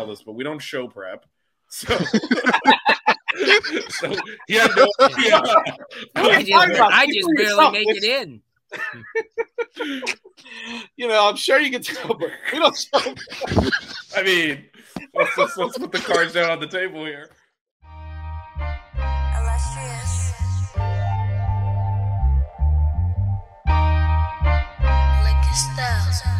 I can tell this, but we don't show prep. So, so he had no idea. I just, I just barely make it in. you know, I'm sure you can tell, but we don't show. I mean, let's, let's, let's put the cards down on the table here. Illustrious. Like your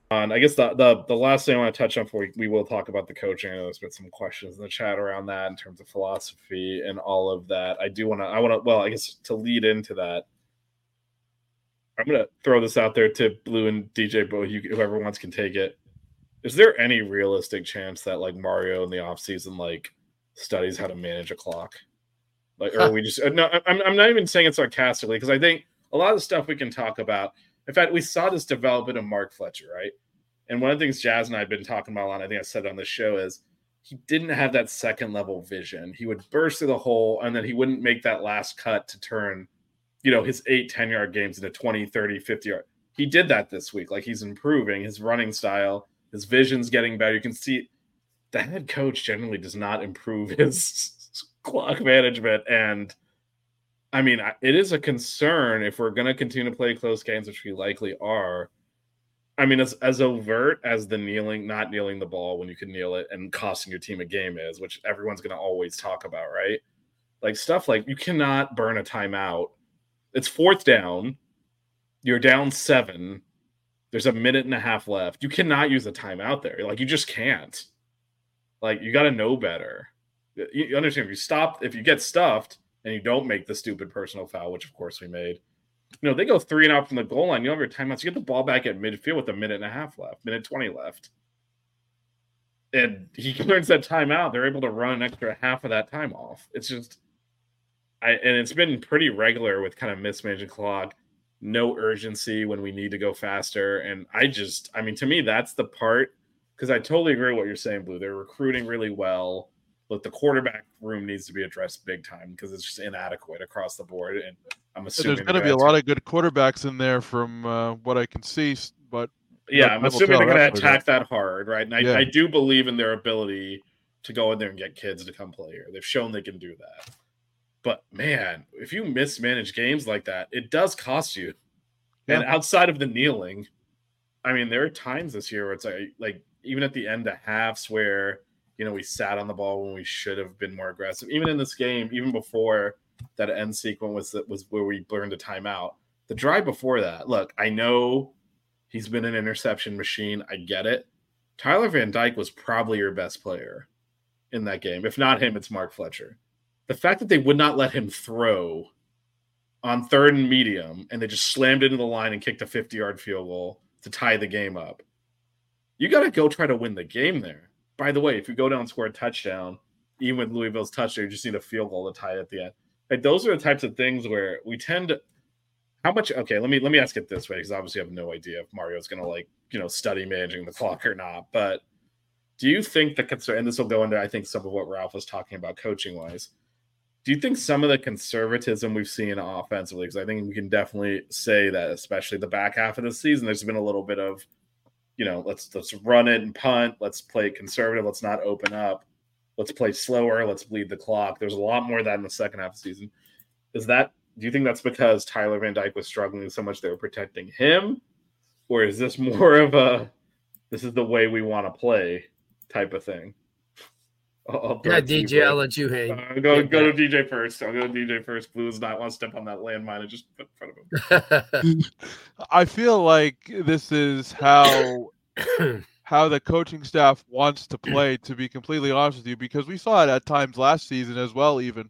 On, I guess the, the the last thing I want to touch on before we, we will talk about the coaching. I know there's been some questions in the chat around that in terms of philosophy and all of that. I do want to. I want to. Well, I guess to lead into that, I'm gonna throw this out there to Blu and DJ Bo. Whoever wants can take it. Is there any realistic chance that like Mario in the offseason like studies how to manage a clock? Like, or we just uh, no? I'm I'm not even saying it sarcastically because I think a lot of the stuff we can talk about. In fact, we saw this development of Mark Fletcher, right? And one of the things Jazz and I have been talking about a lot, I think I said on the show, is he didn't have that second level vision. He would burst through the hole and then he wouldn't make that last cut to turn, you know, his eight, 10 yard games into 20, 30, 50 yard. He did that this week. Like he's improving his running style, his vision's getting better. You can see the head coach generally does not improve his clock management. And I mean, it is a concern if we're going to continue to play close games, which we likely are. I mean, as, as overt as the kneeling, not kneeling the ball when you can kneel it and costing your team a game is, which everyone's going to always talk about, right? Like stuff like you cannot burn a timeout. It's fourth down. You're down seven. There's a minute and a half left. You cannot use a timeout there. Like you just can't. Like you got to know better. You understand? If you stop, if you get stuffed and you don't make the stupid personal foul, which of course we made, you know, they go three and out from the goal line. You don't have your timeouts. You get the ball back at midfield with a minute and a half left, minute 20 left. And he learns that timeout. They're able to run an extra half of that time off. It's just, I and it's been pretty regular with kind of mismanaging clock, no urgency when we need to go faster. And I just, I mean, to me, that's the part because I totally agree with what you're saying, Blu. They're recruiting really well. Look, the quarterback room needs to be addressed big time because it's just inadequate across the board. And I'm assuming there's going to be a lot of good quarterbacks in there from uh, what I can see, but yeah, I'm assuming they're going to attack that hard, right? And I, Yeah. I do believe in their ability to go in there and get kids to come play here. They've shown they can do that. But man, if you mismanage games like that, it does cost you. And outside of the kneeling, I mean, there are times this year where it's like, like even at the end of halves where you know we sat on the ball when we should have been more aggressive. Even in this game, even before that end sequence was was where we learned a timeout. The drive before that, look, I know he's been an interception machine. I get it. Tyler Van Dyke was probably your best player in that game. If not him, it's Mark Fletcher. The fact that they would not let him throw on third and medium and they just slammed into the line and kicked a 50 yard field goal to tie the game up. You got to go try to win the game there. By the way, if you go down and score a touchdown, even with Louisville's touchdown, you just need a field goal to tie it at the end. Like those are the types of things where we tend to. How much? Okay, let me let me ask it this way because obviously I have no idea if Mario's going to like you know study managing the clock or not. But do you think the concern? And this will go into I think some of what Ralph was talking about coaching wise. Do you think some of the conservatism we've seen offensively? Because I think we can definitely say that, especially the back half of the season, there's been a little bit of, you know, let's let's run it and punt. Let's play conservative. Let's not open up. Let's play slower. Let's bleed the clock. There's a lot more of that in the second half of the season. Is that? Do you think that's because Tyler Van Dyke was struggling so much they were protecting him, or is this more of a this is the way we want to play type of thing? I'll, I'll Yeah, it to you, DJ, I'll let you hang. Uh, go go that. to DJ first. I'll go to DJ first. Blu does not want to step on that landmine I just put in front of him. I feel like this is how how the coaching staff wants to play. To be completely honest with you, because we saw it at times last season as well, even.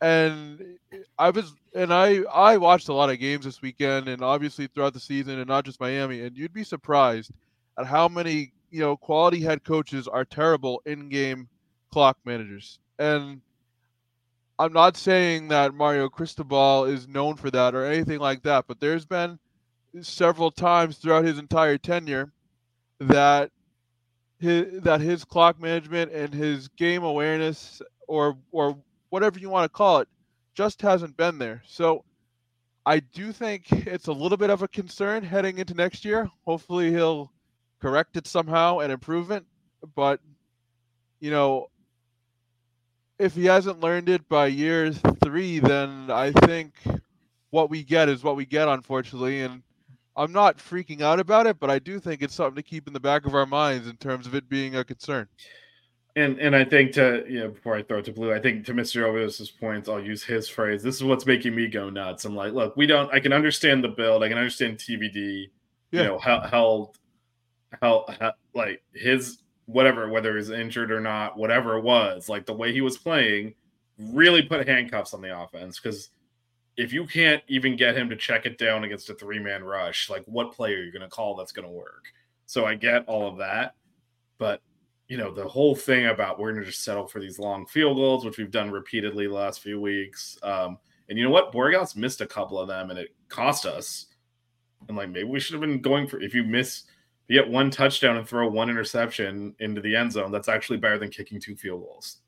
And I was and I I watched a lot of games this weekend, and obviously throughout the season, and not just Miami. And you'd be surprised at how many you know quality head coaches are terrible in-game clock managers. And I'm not saying that Mario Cristobal is known for that or anything like that, but there's been several times throughout his entire tenure that his that his clock management and his game awareness or or whatever you want to call it just hasn't been there. So I do think it's a little bit of a concern heading into next year. Hopefully he'll correct it somehow and improve it, but you know if he hasn't learned it by year 3 then I think what we get is what we get unfortunately and I'm not freaking out about it, but I do think it's something to keep in the back of our minds in terms of it being a concern. And and I think to you know before I throw it to Blu, I think to Mr. Ovis's points, I'll use his phrase. This is what's making me go nuts. I'm like, look, we don't. I can understand the build. I can understand TVD. Yeah. You know, held held like his whatever, whether he's injured or not, whatever it was, like the way he was playing, really put handcuffs on the offense because if you can't even get him to check it down against a three man rush, like what play are you going to call that's going to work? So I get all of that, but you know the whole thing about we're going to just settle for these long field goals, which we've done repeatedly the last few weeks. Um, and you know what, Borregales's missed a couple of them, and it cost us. And like maybe we should have been going for if you miss, you get one touchdown and throw one interception into the end zone, that's actually better than kicking two field goals.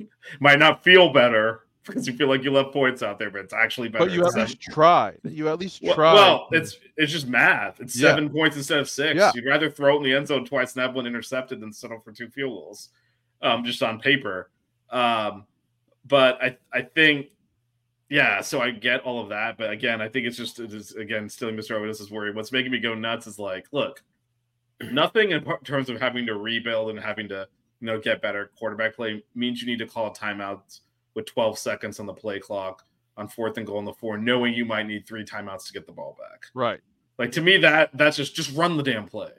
Might not feel better because you feel like you left points out there, but it's actually better. But you at least tried. You at least well, tried. well, it's it's just math. It's Yeah. seven points instead of six. Yeah. You'd rather throw it in the end zone twice and have one intercepted than settle for two field goals, um, just on paper. Um, but I I think, yeah. So I get all of that, but again, I think it's just it is again stealing Mr. Ovidis' worry. What's making me go nuts is like, look, nothing in terms of having to rebuild and having to you know get better quarterback play means you need to call timeouts with 12 seconds on the play clock on fourth and goal on the four, knowing you might need three timeouts to get the ball back. right. Like to me, that that's just just run the damn play.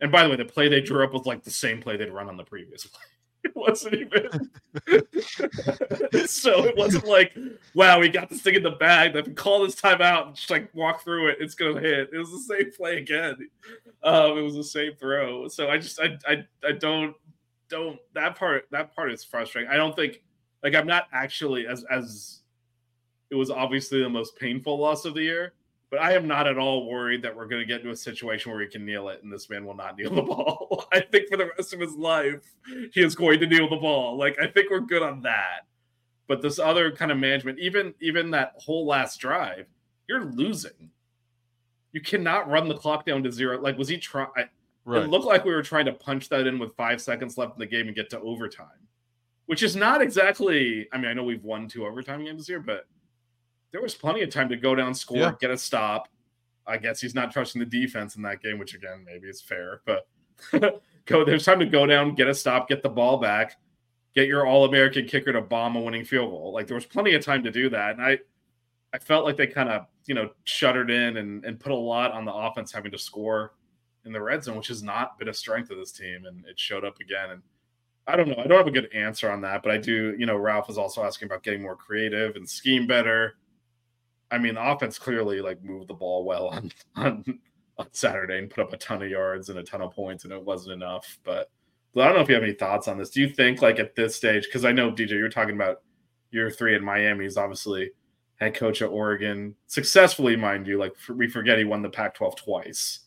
And by the way, the play they drew up was like the same play they'd run on the previous play. It wasn't even so it wasn't like, wow, we got this thing in the bag. If we call this time out and just like walk through it, it's gonna hit. It was the same play again. Um, it was the same throw. So I just I I I don't don't that part that part is frustrating. I don't think Like I'm not actually as as it was obviously the most painful loss of the year, but I am not at all worried that we're going to get into a situation where he can kneel it and this man will not kneel the ball. I think for the rest of his life, he is going to kneel the ball. Like I think we're good on that. But this other kind of management, even even that whole last drive, you're losing. You cannot run the clock down to zero. Like was he trying? Right. It looked like we were trying to punch that in with five seconds left in the game and get to overtime, which is not exactly. I mean, I know we've won two overtime games here, but there was plenty of time to go down, score, Yeah. get a stop. I guess he's not trusting the defense in that game, which again maybe is fair, but go. There's time to go down, get a stop, get the ball back, get your All-American kicker to bomb a winning field goal. Like there was plenty of time to do that, and I, I felt like they kind of you know shuttered in and and put a lot on the offense having to score in the red zone, which has not been a strength of this team, and it showed up again. And I don't know, I don't have a good answer on that, but I do. You know, Ralph is also asking about getting more creative and scheme better. I mean, the offense clearly like moved the ball well on on, on Saturday and put up a ton of yards and a ton of points, and it wasn't enough. But, I don't know if you have any thoughts on this. Do you think like at this stage, because I know DJ, you're talking about year three in Miami. He's obviously head coach at Oregon, successfully, mind you. Like we forget he won the Pac-12 twice.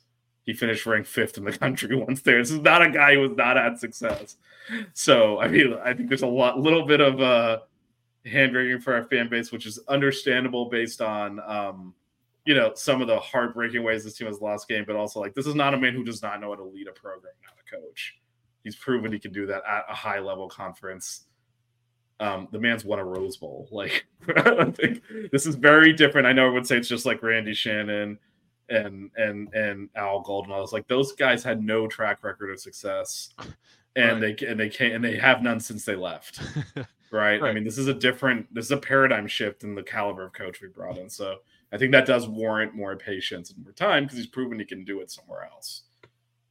He finished ranked fifth in the country once there. This is not a guy who has not had success. So I mean, I think there's a lot, little bit of uh, hand wringing for our fan base, which is understandable based on um, you know some of the heartbreaking ways this team has lost game, but also like this is not a man who does not know how to lead a program, not a coach. He's proven he can do that at a high level conference. Um, the man's won a Rose Bowl. Like I think this is very different. I know everyone would say it's just like Randy Shannon and and and Al Golden. I was like, those guys had no track record of success, and they and they can't and they have none since they left. Right? I mean, this is a different, this is a paradigm shift in the caliber of coach we brought in. So I think that does warrant more patience and more time because he's proven he can do it somewhere else.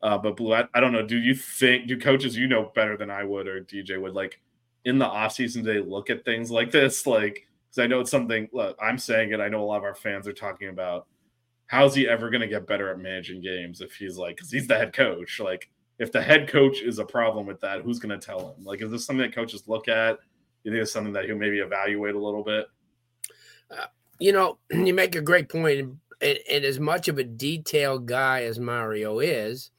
Uh, but Blu, I, I don't know. Do you think do coaches you know better than I would or DJ would like in the off season? they look at things like this? Like, because I know it's something look, I'm saying it, I know a lot of our fans are talking about how's he ever gonna get better at managing games if he's like because he's the head coach. Like, if the head coach is a problem with that, who's gonna tell him? Like, is this something that coaches look at? You think it's something that he'll maybe evaluate a little bit? you know, you make a great point, and, and, and as much of a detailed guy as Mario is,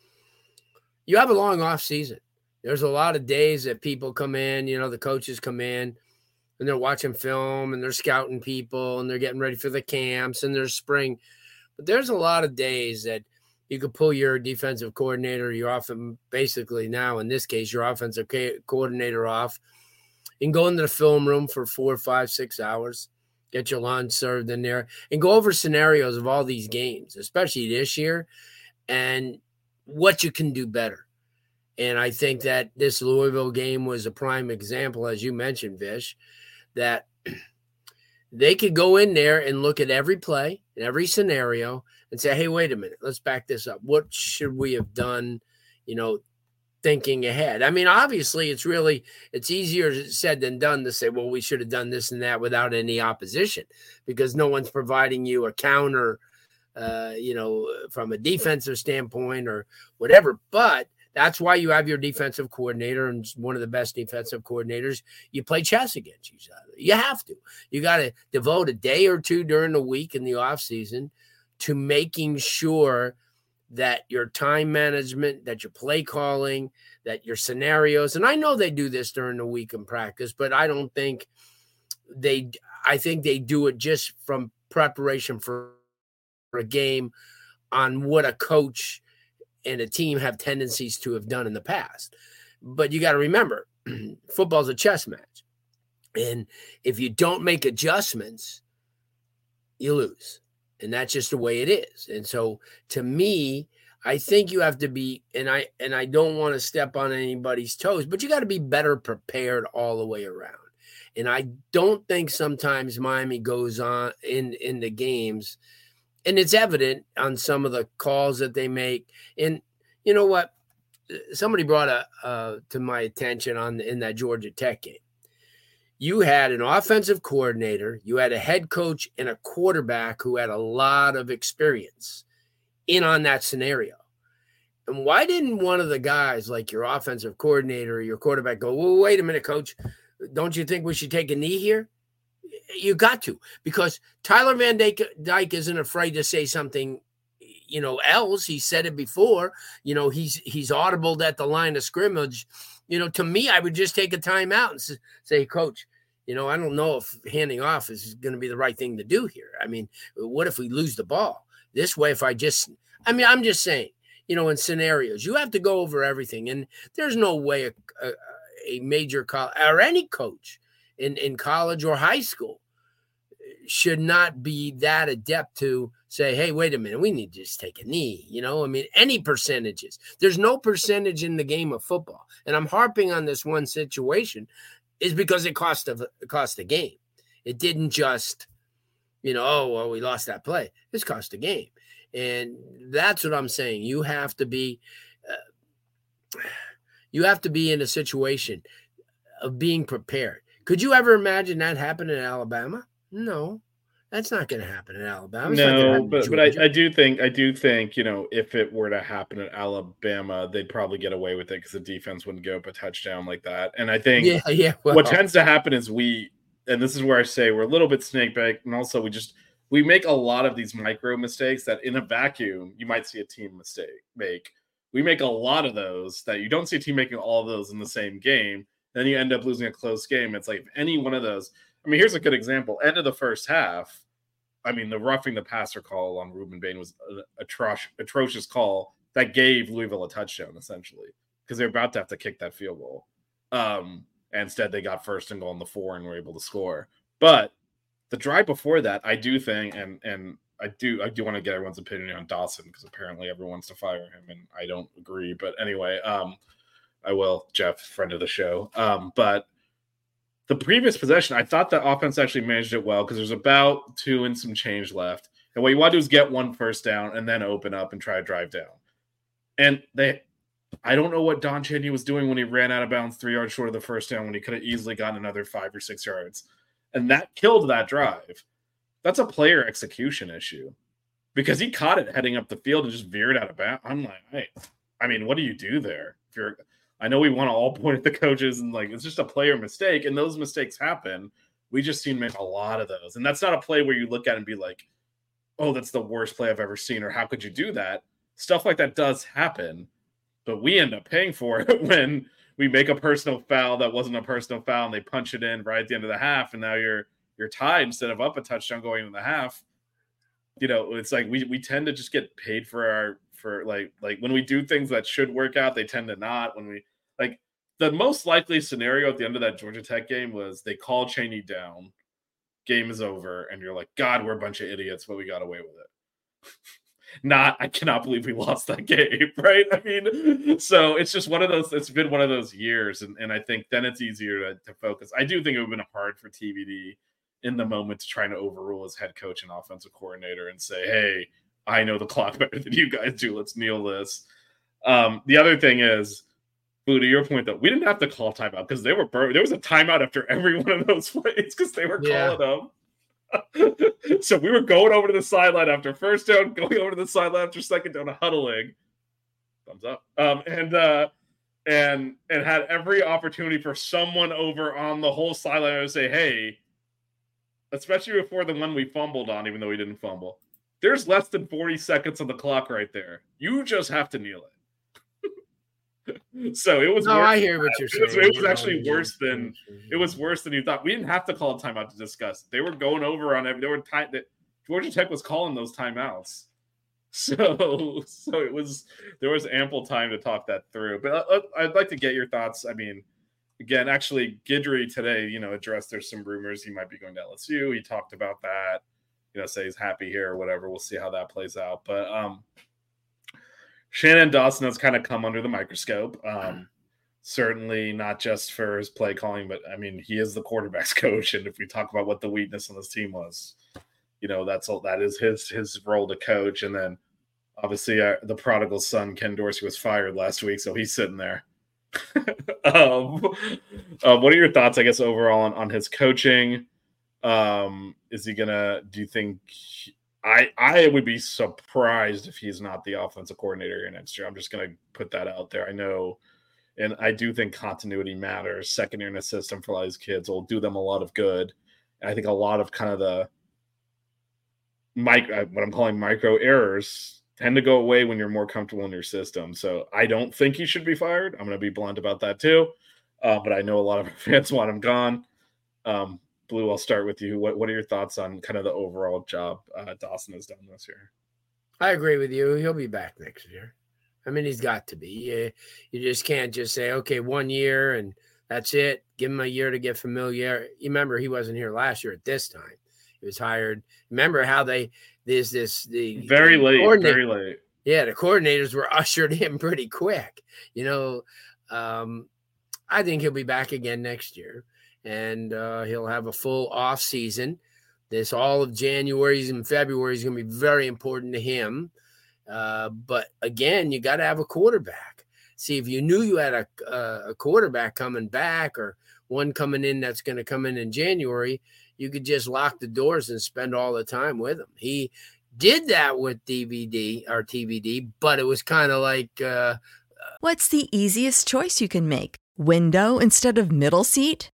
you have a long off season. There's a lot of days that people come in, you know, the coaches come in and they're watching film and they're scouting people and they're getting ready for the camps and there's spring. But there's a lot of days that you could pull your defensive coordinator, your often basically now in this case, your offensive coordinator off and go into the film room for four, five, six hours get your lunch served in there and go over scenarios of all these games, especially this year, and what you can do better. And I think that this Louisville game was a prime example, as you mentioned, Vish, that they could go in there and look at every play and every scenario and say, hey, wait a minute, let's back this up. What should we have done? You know, thinking ahead. I mean, obviously, it's really it's easier said than done to say, well, we should have done this and that without any opposition, because no one's providing you a counter, uh, you know, from a defensive standpoint or whatever. But that's why you have your defensive coordinator and one of the best defensive coordinators. You play chess against each other. You have to. You got to devote a day or two during the week in the off season to making sure that your time management, that your play calling, that your scenarios, and I know they do this during the week in practice, but I don't think they, I think they do it just from preparation for a game on what a coach and a team have tendencies to have done in the past. But you got to remember, football's a chess match. And if you don't make adjustments, you lose and that's just the way it is. And so to me i think you have to be and i and i don't want to step on anybody's toes but you got to be better prepared all the way around. And i don't think sometimes miami goes on in in the games and it's evident on some of the calls that they make. And you know what? Somebody brought a uh, to my attention on in that georgia tech game you had an offensive coordinator, you had a head coach, and a quarterback who had a lot of experience in on that scenario. And why didn't one of the guys, like your offensive coordinator or your quarterback, go, well, wait a minute, coach, don't you think we should take a knee here? You got to because Tyler Van Dyke, isn't afraid to say something, you know, else. He said it before. You know, he's he's audibled at the line of scrimmage. You know, to me, I would just take a timeout and say, Coach, you know, I don't know if handing off is going to be the right thing to do here. I mean, what if we lose the ball? This way, if I just, I mean, I'm just saying, you know, in scenarios, you have to go over everything. And there's no way a, a, a major college or any coach in, in college or high school eh, should not be that adept to say, hey, wait a minute, we need to just take a knee. You know, I mean, any percentages. There's no percentage in the game of football. And I'm harping on this one situation is because it cost it cost a game. It didn't just, you know, oh well, we lost that play. It's cost a game, and that's what I'm saying. You have to be, uh, you have to be in a situation of being prepared. Could you ever imagine that happen in Alabama? No, that's not going to happen in Alabama. It's No, but but I, I do think I do think you know if it were to happen at Alabama, they'd probably get away with it because the defense wouldn't give up a touchdown like that. And I think Yeah, yeah, what tends to happen is we, and this is where I say we're a little bit snake bait, and also we just we make a lot of these micro mistakes that in a vacuum you might see a team mistake make. We make a lot of those that you don't see a team making all of those in the same game. Then you end up losing a close game. It's like if any one of those. I mean, here's a good example. End of the first half. I mean, the roughing the passer call on Rueben Bain was an atroc- atrocious call that gave Louisville a touchdown essentially because they're about to have to kick that field goal. Um, and instead, they got first and goal on the four and were able to score. But the drive before that, I do think, and and I do I do want to get everyone's opinion on Dawson because apparently everyone wants to fire him, and I don't agree. But anyway, um, I will. Jeff, friend of the show. Um, but the previous possession, I thought the offense actually managed it well because there's about two and some change left. And what you want to do is get one first down and then open up and try to drive down. And they, I don't know what Don Chaney was doing when he ran out of bounds three yards short of the first down when he could have easily gotten another five or six yards. And that killed that drive. That's a player execution issue because he caught it heading up the field and just veered out of bounds. I'm like, hey, I mean, what do you do there? If you're, I know we want to all point at the coaches and like it's just a player mistake, and those mistakes happen. We just seen make a lot of those, and that's not a play where you look at and be like, "Oh, that's the worst play I've ever seen," or "How could you do that?" Stuff like that does happen, but we end up paying for it when we make a personal foul that wasn't a personal foul, and they punch it in right at the end of the half, and now you're you're tied instead of up a touchdown going into the half you know it's like we we tend to just get paid for our for like like when we do things that should work out they tend to not when we the most likely scenario at the end of that Georgia Tech game was they call Chaney down game is over and you're like god we're a bunch of idiots but we got away with it not i cannot believe we lost that game right i mean so it's just one of those it's been one of those years and, and i think then it's easier to, to focus i do think it would have been hard for TVD in the moment to try to overrule his head coach and offensive coordinator and say, "Hey, I know the clock better than you guys do. Let's kneel this." Um, the other thing is, Boo, to your point though, we didn't have to call timeout because they were bur- there was a timeout after every one of those plays because they were Yeah. calling them. so we were going over to the sideline after first down, going over to the sideline after second down, huddling. Thumbs up. Um, and uh, and and had every opportunity for someone over on the whole sideline to say, "Hey." especially before the one we fumbled on, even though we didn't fumble. There's less than 40 seconds on the clock right there. You just have to kneel it. so it was. No, worse I hear what you're It was, saying. it was actually worse than it was worse than you thought. We didn't have to call a timeout to discuss. They were going over on it. They were tight. That Georgia Tech was calling those timeouts. So, so it was there was ample time to talk that through. But uh, I'd like to get your thoughts. I mean, again, actually, Guidry today, you know, addressed there's some rumors he might be going to LSU. He talked about that, you know, say he's happy here or whatever. We'll see how that plays out. But um Shannon Dawson has kind of come under the microscope. Um certainly not just for his play calling, but I mean, he is the quarterback's coach. And if we talk about what the weakness on this team was, you know, that's all that is his his role to coach. And then obviously uh, the prodigal son Ken Dorsey was fired last week, so he's sitting there. um, uh, what are your thoughts, I guess, overall on, on his coaching? Um, is he gonna? Do you think? I I would be surprised if he's not the offensive coordinator here next year. I'm just gonna put that out there. I know And I do think continuity matters. Second year in a system for a lot of these kids will do them a lot of good. I think a lot of kind of the micro, what I'm calling micro errors tend to go away when you're more comfortable in your system. So I don't think he should be fired. I'm to be blunt about that too. Uh, but I know a lot of fans want him gone. Um, Blu, I'll start with you. What What are your thoughts on kind of the overall job uh, Dawson has done this year? I agree with you. He'll be back next year. I mean, he's got to be. You, you just can't just say, okay, one year and that's it. Give him a year to get familiar. You remember he wasn't here last year at this time. He was hired. Remember how they this this the very late, very late. Yeah, the coordinators were ushered in pretty quick. You know, um, I think he'll be back again next year, and uh, he'll have a full off season. This all of January and February is going to be very important to him. Uh, but again, you got to have a quarterback. See, if you knew you had a, a quarterback coming back or one coming in that's going to come in in January, you could just lock the doors and spend all the time with him. He did that with DVD or TVD, but it was kind of like. Uh, What's the easiest choice you can make? Window instead of middle seat?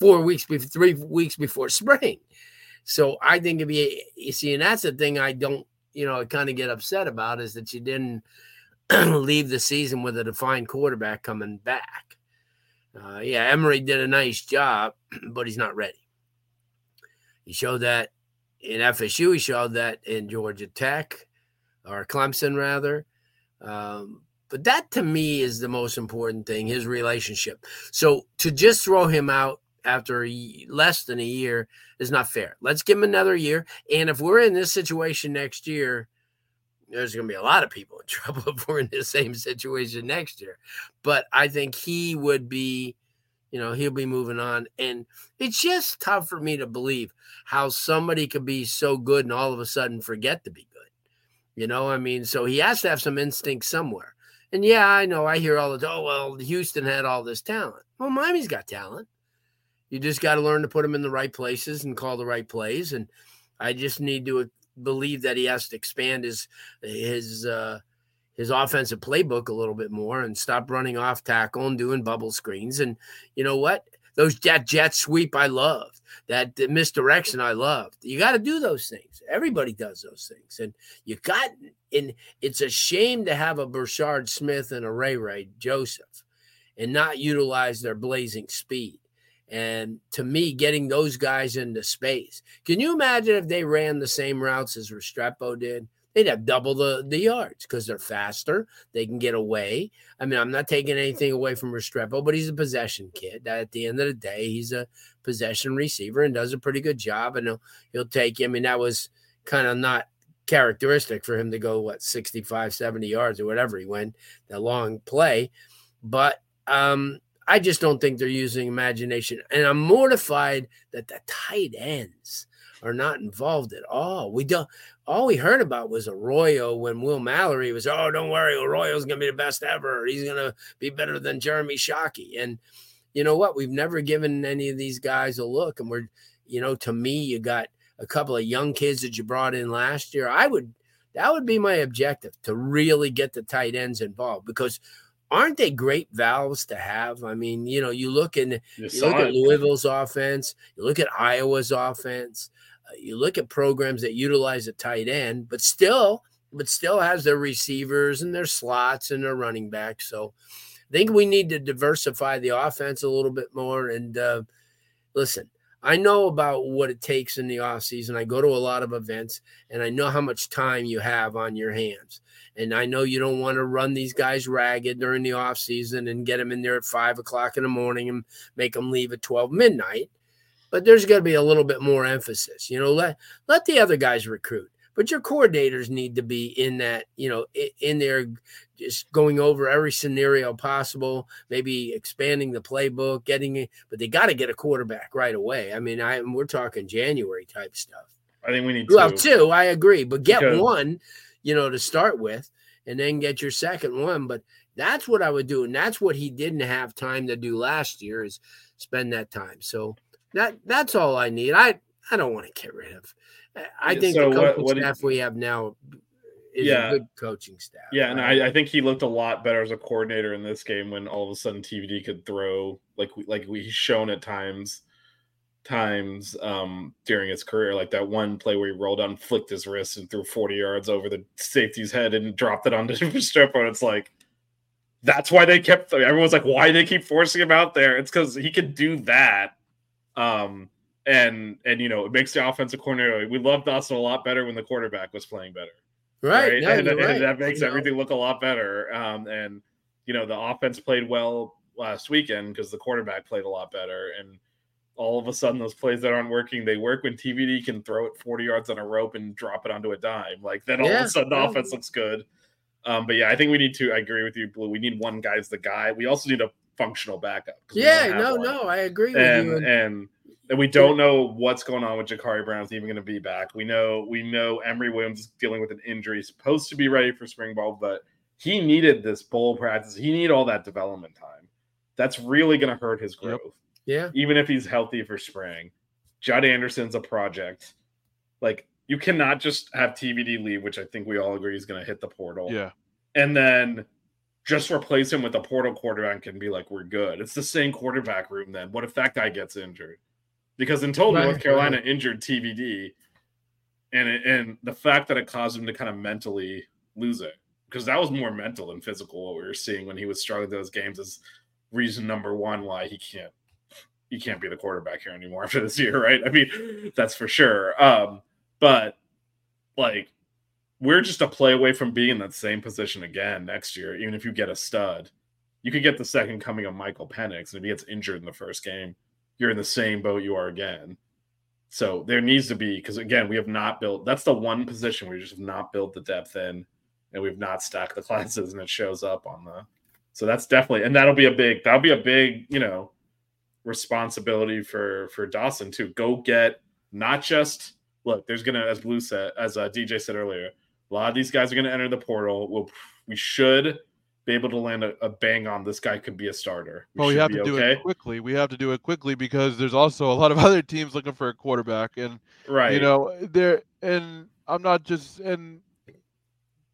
Four weeks before three weeks before spring. So I think it'd be you see, and that's the thing I don't, you know, kind of get upset about is that you didn't leave the season with a defined quarterback coming back. Uh, yeah, Emery did a nice job, but he's not ready. He showed that in FSU. He showed that in Georgia Tech or Clemson, rather. Um, but that to me is the most important thing his relationship. So to just throw him out after less than a year is not fair. Let's give him another year. And if we're in this situation next year, there's going to be a lot of people in trouble if we're in the same situation next year. But I think he would be, you know, he'll be moving on. And it's just tough for me to believe how somebody could be so good and all of a sudden forget to be good. You know, I mean, so he has to have some instinct somewhere. And yeah, I know I hear all the oh well, Houston had all this talent. Well, Miami's got talent. You just got to learn to put them in the right places and call the right plays. And I just need to believe that he has to expand his his uh, his offensive playbook a little bit more and stop running off tackle and doing bubble screens. And you know what? Those jet jet sweep I loved. That misdirection I loved. You got to do those things. Everybody does those things, and you got. And it's a shame to have a Brashard Smith and a Ray Ray Joseph, and not utilize their blazing speed. And to me, getting those guys into space. Can you imagine if they ran the same routes as Restrepo did? They'd have double the, the yards because they're faster. They can get away. I mean, I'm not taking anything away from Restrepo, but he's a possession kid. At the end of the day, he's a possession receiver and does a pretty good job. And he'll, he'll take. I mean, that was kind of not characteristic for him to go, what, 65, 70 yards or whatever he went, that long play. But um, I just don't think they're using imagination. And I'm mortified that the tight ends are not involved at all. We don't all we heard about was Arroyo when Will Mallory was, oh, don't worry, Arroyo's gonna be the best ever. He's gonna be better than Jeremy Shockey. And you know what? We've never given any of these guys a look, and we're you know, to me, you got a couple of young kids that you brought in last year. I would that would be my objective to really get the tight ends involved because aren't they great valves to have? I mean, you know, you look in you, look at. Louisville's offense, you look at Iowa's offense, uh, you look at programs that utilize a tight end, but still, but still has their receivers and their slots and their running backs. So I think we need to diversify the offense a little bit more. And uh, listen, I know about what it takes in the offseason. I go to a lot of events and I know how much time you have on your hands. And I know you don't want to run these guys ragged during the offseason and get them in there at five o'clock in the morning and make them leave at 12 midnight. But there's got to be a little bit more emphasis. You know, let let the other guys recruit. But your coordinators need to be in that, you know, in there, just going over every scenario possible, maybe expanding the playbook, getting it. But they got to get a quarterback right away. I mean, I we're talking January type stuff. I think we need Well, two. two, I agree, but get Because- one, you know, to start with, and then get your second one. But that's what I would do, and that's what he didn't have time to do last year is spend that time. So that that's all I need. I I don't want to get rid of. I- think so the what- coaching what you- staff we have now is Yeah. a good coaching staff. Yeah, and I, I think he looked a lot better as a coordinator in this game when all of a sudden TVD could throw like we- like we- he's shown at times times um during his career like that one play where he rolled on, flicked his wrist and threw 40 yards over the safety's head and dropped it onto Strippo and it's like that's why they kept everyone's like why they keep forcing him out there it's because he could do that um and and you know it makes the offensive coordinator we loved Dawson a lot better when the quarterback was playing better Right, no, and, you're and that makes You know? everything look a lot better. Um, and you know the offense played well last weekend because the quarterback played a lot better. And all of a sudden, those plays that aren't working, they work when TVD can throw it 40 yards on a rope and drop it onto a dime. Like then all of a sudden, the yeah. offense looks good. Um, but yeah, I think we need to. I agree with you, Blu. We need one guy's the guy. We also need a functional backup. Yeah, no, one. no, I agree with and you. And- and and we don't know what's going on with Jacurri Brown's even going to be back. We know we know Emery Williams is dealing with an injury, supposed to be ready for spring ball, but he needed this bowl practice. He needed all that development time. That's really going to hurt his growth, yeah, even if he's healthy for spring. Judd Anderson's a project. Like you cannot just have TVD leave, which I think we all agree is going to hit the portal Yeah. and then just replace him with a portal quarterback and be like, we're good. It's the same quarterback room then. What if that guy gets injured? Because until Right, North Carolina right. injured TVD, and it, and the fact that it caused him to kind of mentally lose it, because that was more mental than physical. What we were seeing when he was struggling those games is reason number one why he can't he can't be the quarterback here anymore after this year, right? I mean, that's for sure. Um, but like we're just a play away from being in that same position again next year, even if you get a stud. You could get the second coming of Michael Penix, and if he gets injured in the first game, you're in the same boat you are again. So there needs to be because again, we have not built that's the one position we just have not built the depth in, and we've not stacked the classes, and it shows up on the so that's definitely and that'll be a big that'll be a big, you know, responsibility for for Dawson to go get not just look, there's gonna as Blu said, as uh, DJ said earlier, a lot of these guys are gonna enter the portal. We'll we should be able to land a, a bang on this guy could be a starter. But we have to do okay. it quickly. We have to do it quickly because there's also a lot of other teams looking for a quarterback, and Right. you know, there and I'm not just and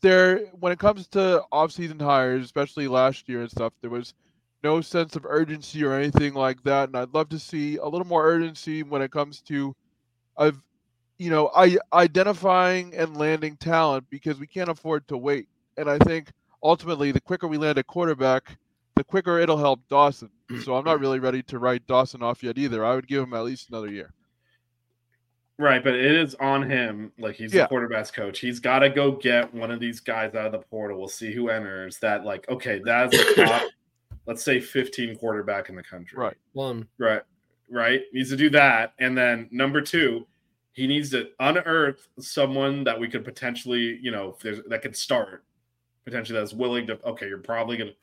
there when it comes to off-season hires, especially last year and stuff, there was no sense of urgency or anything like that, and I'd love to see a little more urgency when it comes to, of, you know, I identifying and landing talent because we can't afford to wait, and I think ultimately the quicker we land a quarterback, the quicker it'll help Dawson. Mm. So I'm not really ready to write Dawson off yet either. I would give him at least another year. Right, but it is on him. Like he's Yeah. the quarterback's coach. He's got to go get one of these guys out of the portal. We'll see who enters. That like okay, that's the top. Let's say 15 quarterback in the country. Right. One. Right. Right. Needs to do that. And then number two, he needs to unearth someone that we could potentially, you know, there's, that could start potentially that's willing to, okay, you're probably going to,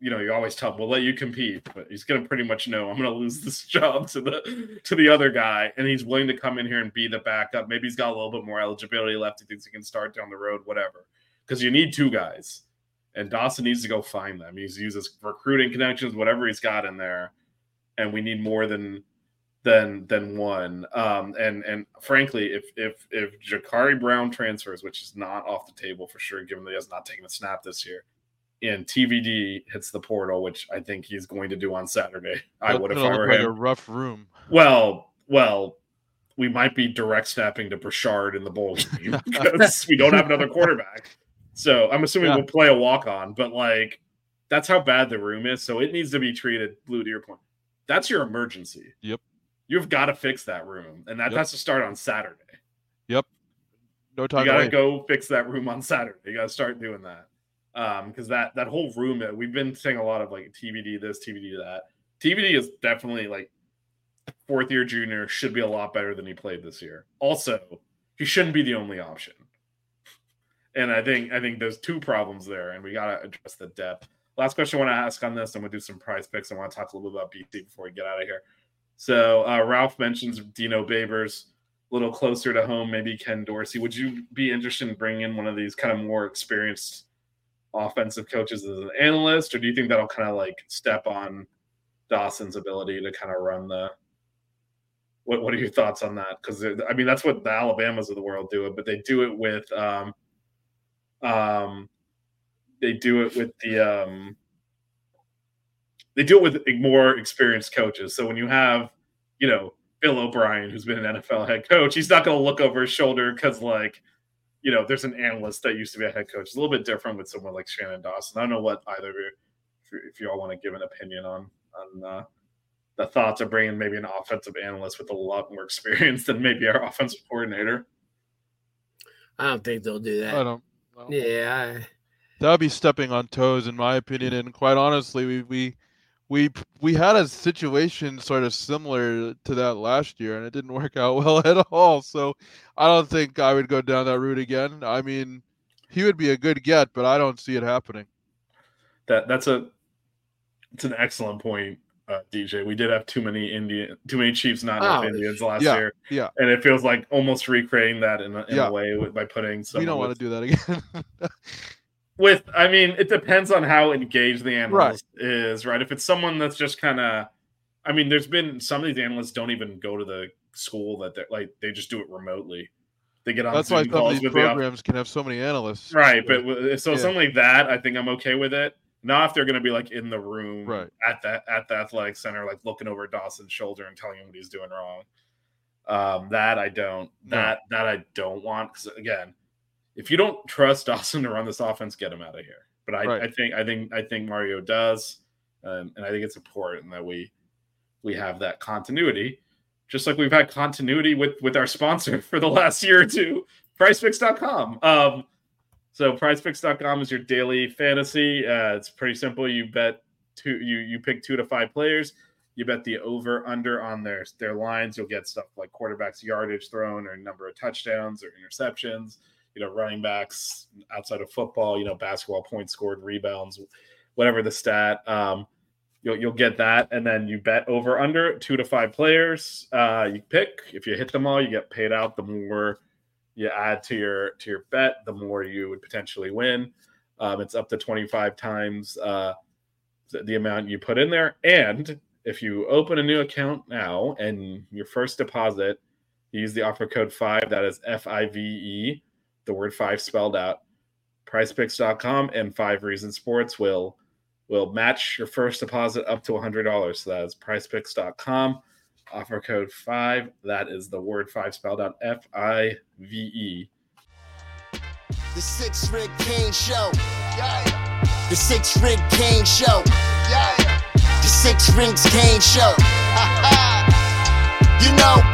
you know, you always tell him, we'll let you compete, but he's going to pretty much know I'm going to lose this job to the, to the other guy. And he's willing to come in here and be the backup. Maybe he's got a little bit more eligibility left. He thinks he can start down the road, whatever. Because you need two guys. And Dawson needs to go find them. He's used his recruiting connections, whatever he's got in there and we need more than than than one. Um, and and frankly, if if if Jacurri Brown transfers, which is not off the table for sure, given that he has not taken a snap this year, and TVD hits the portal, which I think he's going to do on Saturday. I would if gonna I were like him. a rough room. Well, well, we might be direct snapping to Brashard in the bowl game because we don't have another quarterback. So I'm assuming Yeah. we'll play a walk on, but like that's how bad the room is. So it needs to be treated. Blu to your point, that's your emergency. Yep. You've got to fix that room, and that Yep. has to start on Saturday. Yep. No time You got to wait. go fix that room on Saturday. You got to start doing that. Um, because that that whole room that we've been saying a lot of like TVD this, TVD that. TVD is definitely like fourth year junior should be a lot better than he played this year. Also, he shouldn't be the only option. And I think I think there's two problems there, and we gotta address the depth. Last question I want to ask on this, I'm gonna do some PrizePicks. I want to talk a little bit about BC before we get out of here. So uh, Ralph mentions Dino Babers a little closer to home, maybe Ken Dorsey. Would you be interested in bringing in one of these kind of more experienced offensive coaches as an analyst, or do you think that'll kind of like step on Dawson's ability to kind of run the? What What are your thoughts on that? Because I mean, that's what the Alabamas of the world do it, but they do it with um, um, they do it with the um, they do it with more experienced coaches. So when you have, you know, Bill O'Brien, who's been an NFL head coach, he's not going to look over his shoulder because, like, you know, there's an analyst that used to be a head coach. It's a little bit different with someone like Shannon Dawson. I don't know what either of you, if you, all want to give an opinion on on uh, the thoughts of bringing maybe an offensive analyst with a lot more experience than maybe our offensive coordinator. I don't think they'll do that. I don't. Yeah. I- That would be stepping on toes, in my opinion. And quite honestly, we we we we had a situation sort of similar to that last year, and it didn't work out well at all. So I don't think I would go down that route again. I mean, he would be a good get, but I don't see it happening. That that's a it's an excellent point, uh, DJ. We did have too many Indian, too many Chiefs, not enough Oh, Indians last yeah, year, yeah. and it feels like almost recreating that in a, in Yeah. a way with, by putting some. we don't want to do that again. with. I mean, it depends on how engaged the analyst is, right? If it's someone that's just kind of, I mean, there's been some of these analysts don't even go to the school that they're like they just do it remotely. They get on That's why Zoom some of these with the programs can have so many analysts. Right, but so Yeah. something like that, I think I'm okay with it. Not if they're going to be like in the room Right. at that at the athletic center, like looking over Dawson's shoulder and telling him what he's doing wrong. Um, that I don't. No. That that I don't want. Because again, if you don't trust Dawson to run this offense, get him out of here. But I, Right. I think I think I think Mario does, um, and I think it's important that we we have that continuity, just like we've had continuity with with our sponsor for the last year or two, PrizePicks.com. Um, so PrizePicks.com is your daily fantasy. Uh, it's pretty simple. You bet two, you you pick two to five players. You bet the over under on their their lines. You'll get stuff like quarterbacks yardage thrown or number of touchdowns or interceptions. You know, running backs outside of football. You know, basketball points scored, rebounds, whatever the stat. Um, you'll you'll get that, and then you bet over under two to five players. Uh, you pick. If you hit them all, you get paid out. The more you add to your to your bet, the more you would potentially win. Um, it's up to twenty five times uh, the, amount you put in there, and if you open a new account now and your first deposit, you use the offer code five. That is F I V E, the word five spelled out. PrizePicks.com and Five Reasons Sports will will match your first deposit up to $100. So that is PrizePicks.com. Offer code five. That is the word five spelled out F I V E. The Sixth Ring Canes Show. Yeah. The Sixth Ring Canes Show. Yeah. The Six Rings Kane Show. you know.